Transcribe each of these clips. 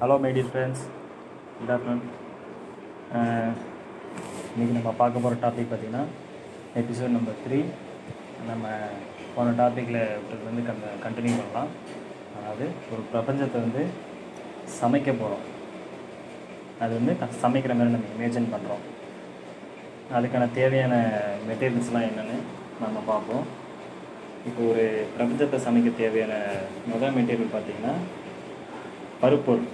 Hello my dear friends good afternoon இன்றைக்கி நம்ம பார்க்க போகிற டாபிக் பார்த்திங்கன்னா எபிசோட் நம்பர் த்ரீ நம்ம போன டாப்பிக்கில் வந்து கன் கண்டினியூ பண்ணலாம். அதாவது ஒரு பிரபஞ்சத்தை வந்து சமைக்க போகிறோம் அது வந்து சமைக்கிற மாதிரி நம்ம இமேஜின் பண்ணுறோம் அதுக்கான தேவையான மெட்டீரியல்ஸ்லாம் என்னென்னு நம்ம பார்ப்போம். இப்போ ஒரு பிரபஞ்சத்தை சமைக்க தேவையான முதல் மெட்டீரியல் பார்த்திங்கன்னா பருப்பொருள்.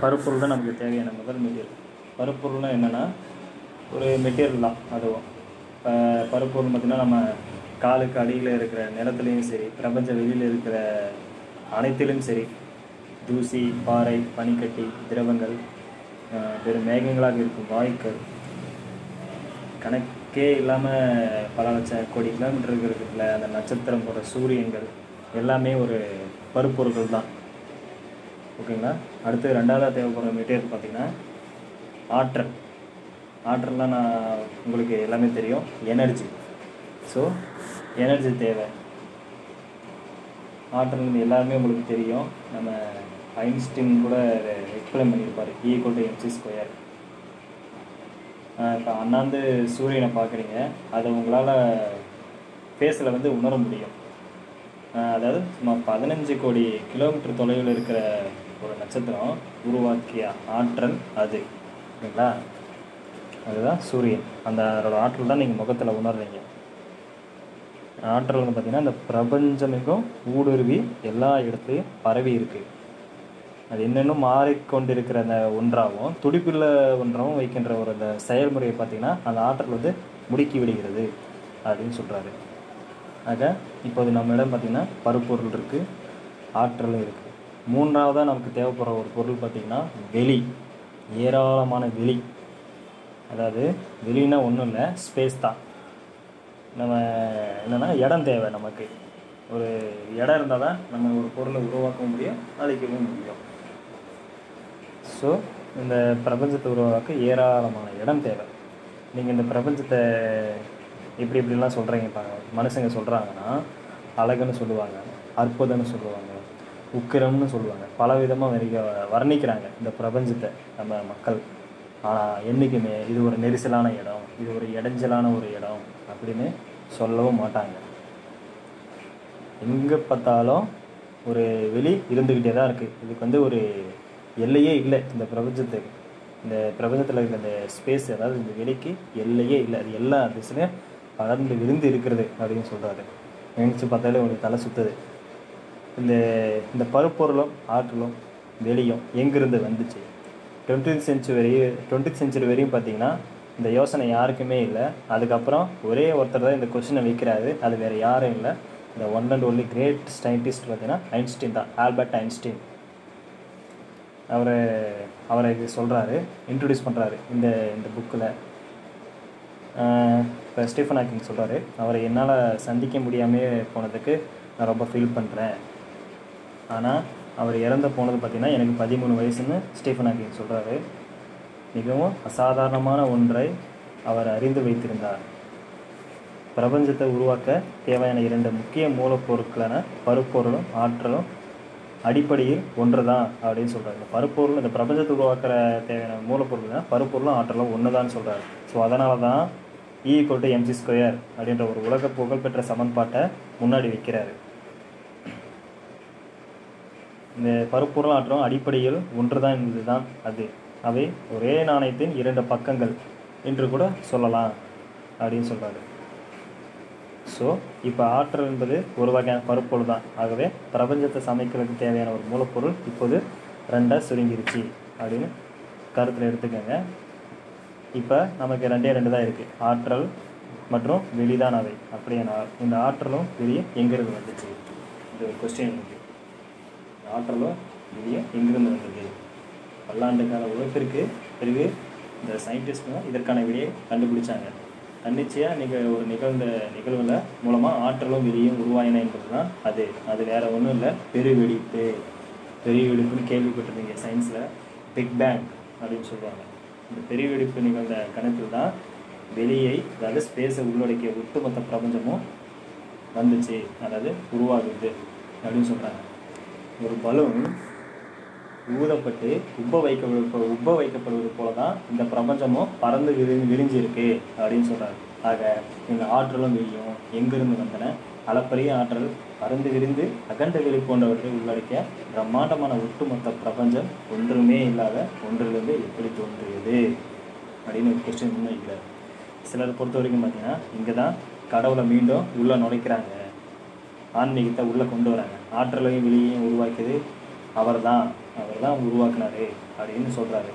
பருப்பொருள் தான் நமக்கு தேவையான முதல் மெட்டீரியல் பருப்பொருள்னா என்னென்னா ஒரு மெட்டீரியல் தான் அதுவும். இப்போ பருப்பொருள் பார்த்திங்கன்னா நம்ம காலுக்கு அடியில் இருக்கிற நிலத்துலேயும் சரி பிரபஞ்ச வெளியில் இருக்கிற அனைத்திலும் சரி தூசி பாறை பனிக்கட்டி திரவங்கள் பெரும் வெறும் மேகங்களாக இருக்கும் வாயுக்கள். கணக்கே இல்லாமல் பல லட்சம் கோடி கிலோமீட்டருக்கு இருக்கிற அந்த நட்சத்திரம் போகிற சூரியன்கள் எல்லாமே ஒரு பருப்பொருட்கள் தான். ஓகேங்களா? அடுத்து ரெண்டாவதாக தேவைப்படுற மெட்டீரியல் பார்த்திங்கன்னா ஆற்றல். ஆற்றல்லாம் நான் உங்களுக்கு எல்லாமே தெரியும். எனர்ஜி ஸோ எனர்ஜி தேவை. ஆற்றல் எல்லாருமே உங்களுக்கு தெரியும். நம்ம ஐன்ஸ்டீன் கூட எக்ஸ்பிளைன் பண்ணியிருப்பார். Equal to MC e square இப்போ அண்ணாந்து சூரியனை பார்க்குறீங்க. அதை உங்களால் ஃபேஸில் வந்து உணர முடியும். அதாவது சும்மா பதினஞ்சு கோடி கிலோமீட்டர் தொலைவில் இருக்கிற ஒரு நட்சத்திரம் உருவாக்கிய ஆற்றல் அது. ஓகேங்களா அதுதான் சூரியன். அந்த அதோட ஆற்றல் தான் நீங்கள் முகத்தில் உணர்றீங்க. ஆற்றல் வந்து அந்த இந்த பிரபஞ்சமெங்கும் ஊடுருவி எல்லா இடத்துலையும் பரவி இருக்குது அது என்னென்னும் மாறிக்கொண்டிருக்கிற அந்த ஒன்றாகவும் துடிப்பில் ஒன்றாகவும் வைக்கின்ற ஒரு அந்த செயல்முறையை பார்த்திங்கன்னா அந்த ஆற்றல் வந்து முடுக்கி விடுகிறது அப்படின்னு சொல்கிறாரு ஆக இப்போது நம்மளிடம் பார்த்திங்கன்னா பருப்பொருள் இருக்குது ஆற்றலும் இருக்குது மூன்றாவதாக நமக்கு தேவைப்படுற ஒரு பொருள் பார்த்திங்கன்னா வெளி. ஏராளமான வெளி. அதாவது வெளின்னா ஒன்றும் இல்லை ஸ்பேஸ் தான். நம்ம என்னென்னா இடம் தேவை நமக்கு. ஒரு இடம் இருந்தால் தான் நம்ம ஒரு பொருளை உருவாக்க முடியும் அழிக்கவும் முடியும். ஸோ இந்த பிரபஞ்சத்தை உருவாக்க ஏராளமான இடம் தேவை. நீங்கள் இந்த பிரபஞ்சத்தை எப்படி இப்படிலாம் சொல்கிறீங்க பாருங்க. மனுஷங்க சொல்கிறாங்கன்னா அழகுன்னு சொல்லுவாங்க அற்புதம்னு சொல்லுவாங்க. உக்கிரம்னு சொல்லுவாங்க. பல விதமாக வரிக வர்ணிக்கிறாங்க இந்த பிரபஞ்சத்தை நம்ம மக்கள். ஆனால் என்றைக்குமே இது ஒரு நெரிசலான இடம் இது ஒரு இடைஞ்சலான ஒரு இடம் அப்படின்னு சொல்லவும் மாட்டாங்க. எங்கே பார்த்தாலும் ஒரு வெளி இருந்துக்கிட்டே தான் இருக்குது இதுக்கு வந்து ஒரு எல்லையே இல்லை இந்த பிரபஞ்சத்துக்கு. இந்த பிரபஞ்சத்தில் இருக்கிற இந்த ஸ்பேஸ் அதாவது இந்த வெளிக்கு எல்லையே இல்லை. அது எல்லா திசையிலும் படர்ந்து விழுந்து இருக்கிறது அப்படின்னு சொல்கிறாரு நினச்சி பார்த்தாலே உங்களுக்கு தலை சுற்றுது இந்த இந்த பருப்பொருளும் ஆற்றலும் வெளியும் எங்கிருந்து வந்துச்சு? டுவெண்ட்டி செஞ்சுரி டுவெண்ட்டி செஞ்சுரி வரையும் பார்த்தீங்கன்னா இந்த யோசனை யாருக்குமே இல்லை. அதுக்கப்புறம் ஒரே ஒருத்தர் தான் இந்த கொஷினை வைக்கிறாரு. அது வேறு யாரும் இல்லை. இந்த one and only great scientist பார்த்தீங்கன்னா ஐன்ஸ்டீன் தான் ஆல்பர்ட் ஐன்ஸ்டீன். அவர் அவரை இது சொல்கிறாரு இன்ட்ரடியூஸ் பண்ணுறாரு இந்த இந்த புக்கில் இப்போ ஸ்டீஃபன் ஹாக்கிங் சொல்கிறாரு அவரை என்னால் சந்திக்க முடியாமே போனதுக்கு நான் ரொம்ப ஃபீல் பண்ணுறேன் ஆனால் அவர் இறந்து போனது பார்த்தீங்கன்னா எனக்கு பதிமூணு வயசுன்னு ஸ்டீஃபன் ஹாக்கிங் சொல்கிறாரு மிகவும் அசாதாரணமான ஒன்றை அவர் அறிந்து வைத்திருந்தார். பிரபஞ்சத்தை உருவாக்க தேவையான இரண்டு முக்கிய மூலப்பொருட்களான பருப்பொருளும் ஆற்றலும் அடிப்படையில் ஒன்று தான் அப்படின்னு சொல்கிறார் இந்த பருப்பொருள் இந்த பிரபஞ்சத்தை உருவாக்குற தேவையான மூலப்பொருள் பருப்பொருளும் ஆற்றலும் ஒன்று தான் சொல்கிறார் ஸோ அதனால தான் E e equal to MC square அப்படின்ற ஒரு உலக புகழ்பெற்ற சமன்பாட்டை முன்னாடி வைக்கிறாரு. இந்த பருப்பொருள் ஆற்றலும் அடிப்படையில் ஒன்றுதான் என்பதுதான் அது. அவை ஒரே நாணயத்தின் இரண்டு பக்கங்கள் என்று கூட சொல்லலாம் அப்படின்னு சொல்கிறாரு ஸோ இப்போ ஆற்றல் என்பது ஒரு வகையான பருப்பொருள் தான் ஆகவே பிரபஞ்சத்தை சமைக்கிறதுக்கு தேவையான ஒரு மூலப்பொருள் இப்போது ரெண்டாக சுருங்கிருச்சு அப்படின்னு கருத்தில் எடுத்துக்கோங்க. இப்போ நமக்கு ரெண்டே ரெண்டு தான் இருக்குது ஆற்றல் மற்றும் வெளிதான் அவை. அப்படியே இந்த ஆற்றலும் வெளியே எங்கிருந்து வந்துச்சு? இது ஒரு கொஸ்டின் இருக்குது ஆற்றலும் வெளியே எங்கிருந்து வந்தது? பல்லாண்டு கால உழைப்பிற்கு பிறகு இந்த சயின்டிஸ்ட்டும் இதற்கான விடையை கண்டுபிடிச்சாங்க. தன்னிச்சையாக நீங்கள் ஒரு நிகழ்ந்த நிகழ்வில் மூலமாக ஆற்றலும் வெளியும் உருவாயின என்பது தான் அது. அது வேறு ஒன்றும் இல்லை பெருவெடிப்பு பெரிய வெடிப்புன்னு கேள்விப்பட்டிருந்தீங்க சயின்ஸில் பிக் பேங் அப்படின்னு சொல்லுவாங்க. இந்த பெரிய வெடிப்பு நிகழ்ந்த கணக்கில் தான் வெளியை அதாவது ஸ்பேஸை உள்ளடக்கிய ஒட்டுமொத்த பிரபஞ்சமும் வந்துச்சு அதாவது உருவாகுது அப்படின்னு சொல்கிறாங்க ஒரு பலூன் ஊதப்பட்டு உப்ப வைக்க உப்ப வைக்கப்படுவது போல தான் இந்த பிரபஞ்சமும் பறந்து விரி விரிஞ்சிருக்கு அப்படின்னு சொல்கிறாரு ஆக இந்த ஆற்றலும் வெளியும் எங்கிருந்து வந்தன? அளப்பரிய ஆற்றல் பறந்து விரிந்து அகண்ட வெளி போன்றவற்றை உள்ளடக்கிய பிரம்மாண்டமான ஒட்டுமொத்த பிரபஞ்சம் ஒன்றுமே இல்லாத ஒன்றிலிருந்து எப்படி தோன்றியது? அப்படின்னு ஒரு கொஸ்டின் முன்வைக்கிறார் சிலர் பொறுத்த வரைக்கும் பார்த்தீங்கன்னா இங்கே தான் கடவுளை மீண்டும் உள்ளே நுழைக்கிறாங்க. ஆன்மீகத்தை உள்ளே கொண்டு வராங்க. ஆற்றலையும் வெளியையும் உருவாக்கியது அவர் தான் அவர் தான் உருவாக்குனாரு அப்படின்னு சொல்கிறாரு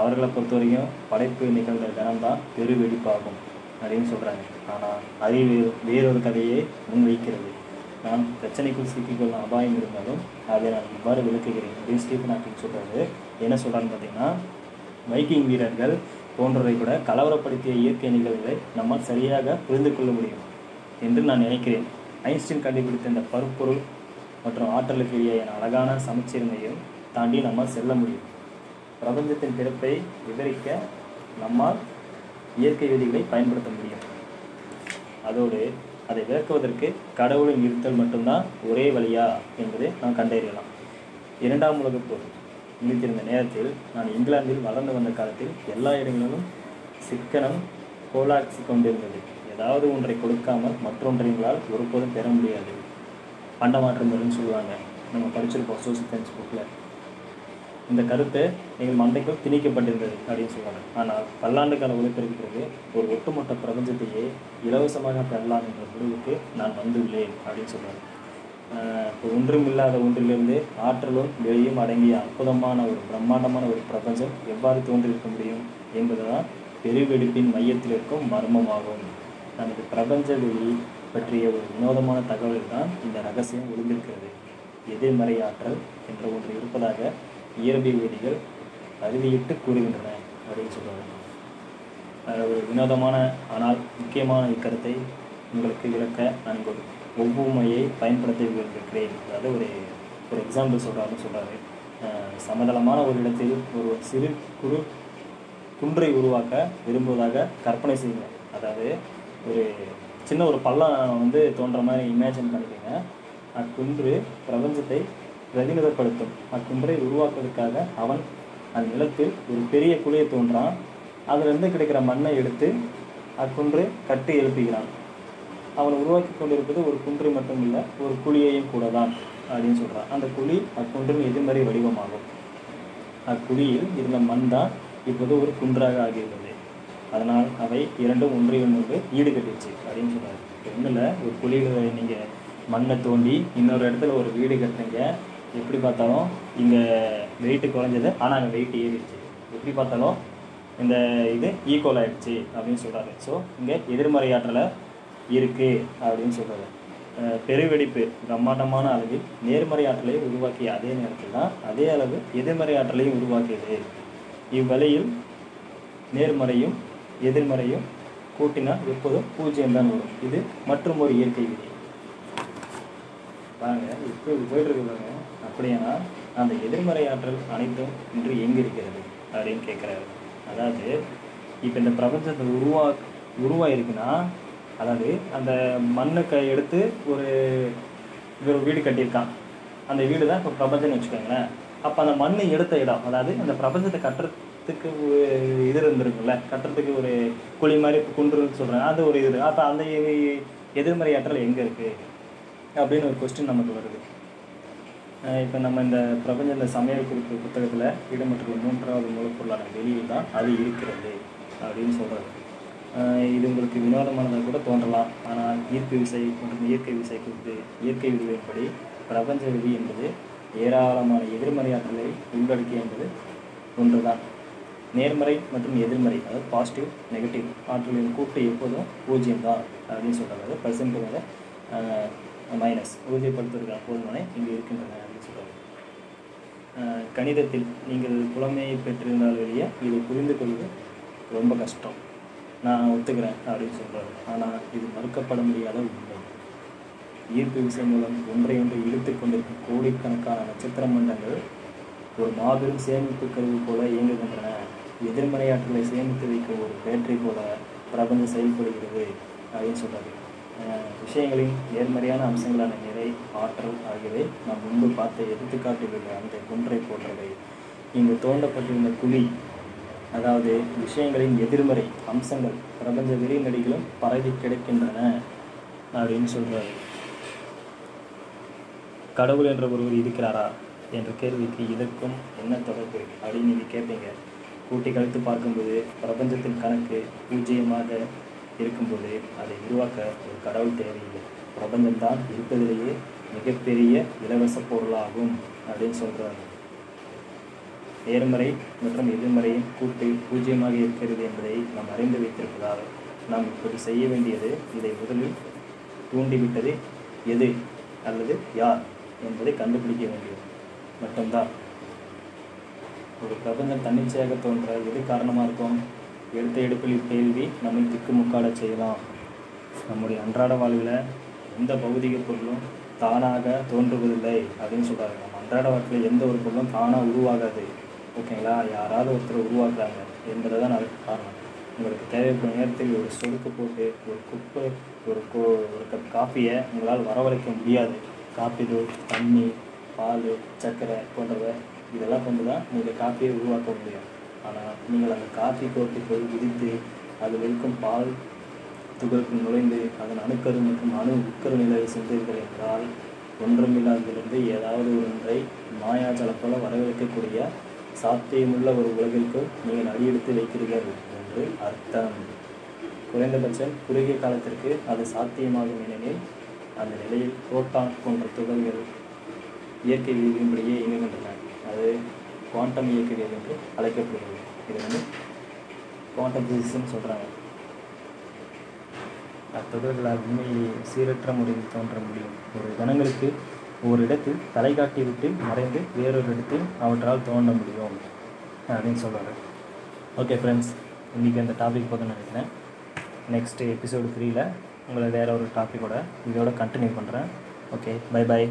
அவர்களை பொறுத்த வரைக்கும் படைப்பு நிகழ்ந்த தினம்தான் பெரு வெடிப்பாகும் அப்படின்னு சொல்கிறாங்க ஆனால் அறிவு வேறொரு கதையை முன்வைக்கிறது. நான் பிரச்சனைக்குள் சிக்கிக்கொள்ளும் அபாயம் இருந்தாலும் அதை நான் இவ்வாறு விளக்குகிறேன் அப்படின்னு ஸ்டீஃபன் ஹாக்கிங் சொல்கிறாரு என்ன சொல்கிறான்னு பார்த்தீங்கன்னா வைக்கிங் வீரர்கள் போன்றவை கூட கலவரப்படுத்திய இயற்கை நிகழ்வுகளை நம்மால் சரியாக புரிந்து கொள்ள முடியும் என்று நான் நினைக்கிறேன். ஐன்ஸ்டீன் கண்டுபிடித்த இந்த பருப்பொருள் மற்றும் ஆற்றலுக்கு என அழகான சமச்சீர்மையும் தாண்டி நம்மால் செல்ல முடியும். பிரபஞ்சத்தின் பிறப்பை விவரிக்க நம்மால் இயற்கை விதிகளை பயன்படுத்த முடியும். அதோடு அதை விளக்குவதற்கு கடவுளின் இருத்தல் மட்டும்தான் ஒரே வழியா என்பதை நாம் கண்டறியலாம். இரண்டாம் உலகப் போர் நீடித்திருந்த நேரத்தில் நான் இங்கிலாந்தில் வளர்ந்து வந்த காலத்தில் எல்லா இடங்களிலும் சிக்கனம் கோலாட்சி கொண்டிருந்தது. ஏதாவது ஒன்றை கொடுக்காமல் மற்றொன்றைங்களால் ஒருபோதும் பெற முடியாது. பண்டமாற்று முறைன்னு சொல்லுவாங்க. நம்ம படிச்சிருப்போம் சோசியல் சயின்ஸ் புக்கில் இந்த கருத்து எங்கள் மண்டைக்குள் திணிக்கப்பட்டிருந்தது அப்படின்னு சொல்லுவாங்க. ஆனால் பல்லாண்டு கால உழைப்பிற்கு பிறகு ஒரு ஒட்டுமொத்த பிரபஞ்சத்தையே இலவசமாக பெறலாம் என்ற முடிவுக்கு நான் வந்துள்ளேன் அப்படின்னு சொல்லுவாங்க. இப்போ ஒன்றும் இல்லாத ஒன்றிலிருந்து ஆற்றலும் வெளியும் அடங்கிய அற்புதமான ஒரு பிரம்மாண்டமான ஒரு பிரபஞ்சம் எவ்வாறு தோன்றியிருக்க முடியும் என்பதுதான் பெருவெடிப்பின் மையத்தில் இருக்கும் மர்மமாகும். நமது பிரபஞ்ச வெளி பற்றிய ஒரு வினோதமான தகவலில் தான் இந்த ரகசியம் ஒளிந்திருக்கிறது. எதிர்மறை ஆற்றல் என்ற ஒன்று இருப்பதாக இயற்பியல் வேதிகள் அறுதியிட்டு கூறுகின்றன அப்படின்னு சொல்கிறாங்க ஒரு வினோதமான ஆனால் முக்கியமான இக்கருத்தை உங்களுக்கு விளக்க நான் ஒரு ஒவ்வுமையை பயன்படுத்தி இருக்கிறேன் அதாவது ஒரு ஒரு எக்ஸாம்பிள் சொல்கிறாருன்னு சொல்கிறாரு சமதளமான ஒரு இடத்தில் ஒரு சிறு குறு குன்றை உருவாக்க விரும்புவதாக கற்பனை செய்யுங்க அதாவது ஒரு சின்ன ஒரு பள்ளம் வந்து தோன்ற மாதிரி இமேஜின் பண்ணிக்கோங்க. அக்குன்று பிரபஞ்சத்தை பிரதிநிதப்படுத்தும் அக்குன்றை உருவாக்குவதற்காக அவன் அந்த நிலத்தில் ஒரு பெரிய குழியை தோன்றான். அதிலிருந்து கிடைக்கிற மண்ணை எடுத்து அக்குன்று கட்டி எழுப்புகிறான். அவன் உருவாக்கி கொண்டிருப்பது ஒரு குன்று மட்டும் இல்லை ஒரு குழியையும் கூட தான் அப்படின்னு சொல்கிறான் அந்த குழி அக்குன்றின் எதிர்மறை வடிவமாகும். அக்குழியில் இருந்த மண் தான் இப்போது ஒரு குன்றாக ஆகியுள்ளது அதனால் அவை இரண்டும் ஒன்றை ஒன்று ஈடுகட்டிச்சு அப்படின்னு சொல்றாரு ஒன்றில் ஒரு குழியில் நீங்கள் மண்ணை தோண்டி இன்னொரு இடத்துல ஒரு வீடு கட்டுறீங்க. எப்படி பார்த்தாலும் இங்கே வெயிட்டு குறைஞ்சது ஆனால் அங்கே வெயிட் ஏறிடுச்சு. எப்படி பார்த்தாலும் இந்த இது ஈக்குவல் ஆயிடுச்சு அப்படின்னு சொல்கிறாரு ஸோ இங்கே எதிர்மறை ஆற்றலை இருக்குது அப்படின்னு சொல்கிறாரு பெருவெடிப்பு பிரம்மாண்டமான அளவில் நேர்மறை ஆற்றலை உருவாக்கிய அதே நேரத்தில் தான் அதே அளவு எதிர்மறை ஆற்றலையும் உருவாக்கியது. இவ்வழியில் நேர்மறையும் எதிர்மறையும் கூட்டினால் எப்போதும் பூஜ்ஜியம் தான் வரும். இது மற்றும் ஒரு இயற்கை விதி. பாருங்க இப்போ போயிட்டு இருக்கு பாருங்க. அப்படியானா அந்த எதிர்மறை ஆற்றல் அனைத்தும் இன்று எங்கு இருக்கிறது அப்படின்னு கேட்குறாரு. அதாவது இப்போ இந்த பிரபஞ்சத்தை உருவா உருவாயிருக்குன்னா அதாவது அந்த மண்ணை க எடுத்து ஒரு ஒரு வீடு கட்டியிருக்கான். அந்த வீடு தான் இப்போ பிரபஞ்சம்னு வச்சுக்கோங்களேன். அப்போ அந்த மண்ணை எடுத்த இடம் அதாவது அந்த பிரபஞ்சத்தை கட்டுறதுக்கு இது இருந்திருக்குல்ல கட்டுறதுக்கு ஒரு குழி மாதிரி குன்றுன்னு சொல்கிறாங்க அது ஒரு இது அப்போ அந்த எதிர்மறை ஆற்றல் எங்கே இருக்குது அப்படின்னு ஒரு கொஸ்டின் நமக்கு வருது. இப்போ நம்ம இந்த பிரபஞ்ச இந்த சமையல் குறிப்பு புத்தகத்தில் இடம்பெற்றுள்ள மூன்றாவது மூலப்பொருளான வெளியில் தான் அது இருக்கிறது அப்படின்னு சொல்கிறது இது உங்களுக்கு வினோதமானதாக கூட தோன்றலாம். ஆனால் ஈர்ப்பு விசை மற்றும் இயற்கை விசை குறித்து இயற்கை விதிகளின்படி பிரபஞ்ச விதி என்பது ஏராளமான எதிர்மறையாற்றலை உள்ளடக்கிய என்பது ஒன்றுதான். நேர்மறை மற்றும் எதிர்மறை அதாவது பாசிட்டிவ் நெகட்டிவ் ஆற்றலின் கூட்டு எப்போதும் பூஜ்ஜியம் தான் அப்படின்னு சொல்கிறாங்க அதாவது மைனஸ் உறுதிப்படுத்துவதற்கான போதுமானே இங்கு இருக்கின்றன அப்படின்னு சொல்கிறாங்க கணிதத்தில் நீங்கள் புலமையை பெற்றிருந்தால் வெளியே இதை புரிந்து கொள்வது ரொம்ப கஷ்டம். நான் ஒத்துக்கிறேன் அப்படின்னு சொல்கிறாரு ஆனால் இது மறுக்கப்பட முடியாத உண்மை. ஈர்ப்பு விசை மூலம் ஒன்றை ஒன்று இழுத்து கொண்டிருக்கும் கோடிக்கணக்கான நட்சத்திர மண்டங்கள் ஒரு மாபெரும் சேமிப்பு கருவி போல இயங்குகின்றன. எதிர்மறை ஆற்றலை சேமித்து வைக்க ஒரு பேட்டரி போல பிரபஞ்சம் செயல்படுகிறது அப்படின்னு சொல்றாரு. அஹ், விஷயங்களின் நேர்மறையான அம்சங்களான நிறை ஆற்றல் ஆகியவை நாம் முன்பு பார்த்த எடுத்துக்காட்டிலுள்ள அந்த குன்றை போன்றவை. இங்கு தோண்டப்பட்டிருந்த குழி அதாவது விஷயங்களின் எதிர்மறை அம்சங்கள் பிரபஞ்ச விரிநடிகளும் பரவி கிடைக்கின்றன அப்படின்னு சொல்றாரு. கடவுள் என்ற ஒருவர் இருக்கிறாரா? என்ற கேள்விக்கு இதற்கும் என்ன தொடர்பு அப்படின்னு நீங்கள் கேட்பீங்க கூட்டி கழித்து பார்க்கும்போது பிரபஞ்சத்தின் கணக்கு பூஜ்ஜியமாக இருக்கும்போது அதை உருவாக்க ஒரு கடவுள் தேவையில்லை. பிரபஞ்சம்தான் இருப்பதிலேயே மிகப்பெரிய இலவச பொருளாகும் அப்படின்னு சொல்கிறாங்க நேர்மறை மற்றும் எதிர்மறையின் கூட்டு பூஜ்ஜியமாக இருக்கிறது என்பதை நாம் அறிந்து வைத்திருப்பதால் நாம் இப்படி செய்ய வேண்டியது இதை முதலில் தூண்டிவிட்டது எது அல்லது யார் என்பதை கண்டுபிடிக்க வேண்டியது. மட்டும்தான். ஒரு பிரபஞ்சம் தன்னிச்சையாக தோன்ற எது காரணமாக இருக்கும்? எடுத்த எடுப்பில் இக்கேள்வி நம்மை திக்குமுக்காட செய்யலாம் நம்முடைய அன்றாட வாழ்வில் எந்த பௌதிக பொருளும் தானாக தோன்றுவதில்லை அப்படின்னு சொல்கிறாங்க நம்ம அன்றாட வாழ்க்கையில் எந்த ஒரு பொருளும் தானாக உருவாகாது. ஓகேங்களா? யாராவது ஒருத்தர் உருவாக்குறாங்க என்பதை தான் அதுக்கு காரணம். உங்களுக்கு தேவைப்படும் நேரத்தில் ஒரு சொடுக்கு போட்டு ஒரு குப்பை ஒரு கோ ஒரு கப் காப்பியை உங்களால் வரவழைக்க முடியாது. காப்பி தூள் தண்ணி பால் சர்க்கரை போன்றவை இதெல்லாம் கொண்டு தான் நீங்கள் காப்பியை உருவாக்க முடியும். ஆனால் நீங்கள் அந்த காப்பி கோப்பைக்குள் விதித்து அதில் இருக்கும் பால் துகளுக்குள் நுழைந்து அதன் அணுக்கரு மற்றும் அணு உட்கரு நிலையை சென்றீர்கள் என்றால் ஒன்றுமில்லாததிலிருந்து ஏதாவது ஒன்றை மாயாஜலம் போல வரவேற்கக்கூடிய சாத்தியமுள்ள ஒரு உலகிற்கு நீங்கள் அடியெடுத்து வைக்கிறீர்கள் என்று அர்த்தம். குறைந்தபட்சம் குறுகிய காலத்திற்கு அது சாத்தியமாகும் ஏனெனில் அந்த நிலையில் புரோட்டான் போன்ற துகள்கள் இயற்கை விதியின்படியே இயங்குகின்றன. அது குவாண்டம் இயக்கவியல் என்று அழைக்கப்படுகிறது. இது வந்து குவாண்டம் பிசிக்ஸ்ன்னு சொல்கிறாங்க அத்தொடர்களால் உண்மையிலேயே சீரற்ற முறையில் தோன்ற முடியும். ஒரு கணங்களுக்கு ஒரு இடத்தில் தலை காட்டிவிட்டு மறைந்து வேறொரு இடத்தில் அவற்றால் தோன்ற முடியும் அப்படின்னு சொல்கிறாங்க ஓகே ஃப்ரெண்ட்ஸ் இன்றைக்கி அந்த டாபிக் போதும்னு நினைக்கிறேன். நெக்ஸ்ட் எபிசோடு த்ரீயில் உங்களை வேறு ஒரு டாப்பிக்கோட இதோட கண்டினியூ பண்ணுறேன் ஓகே பை பை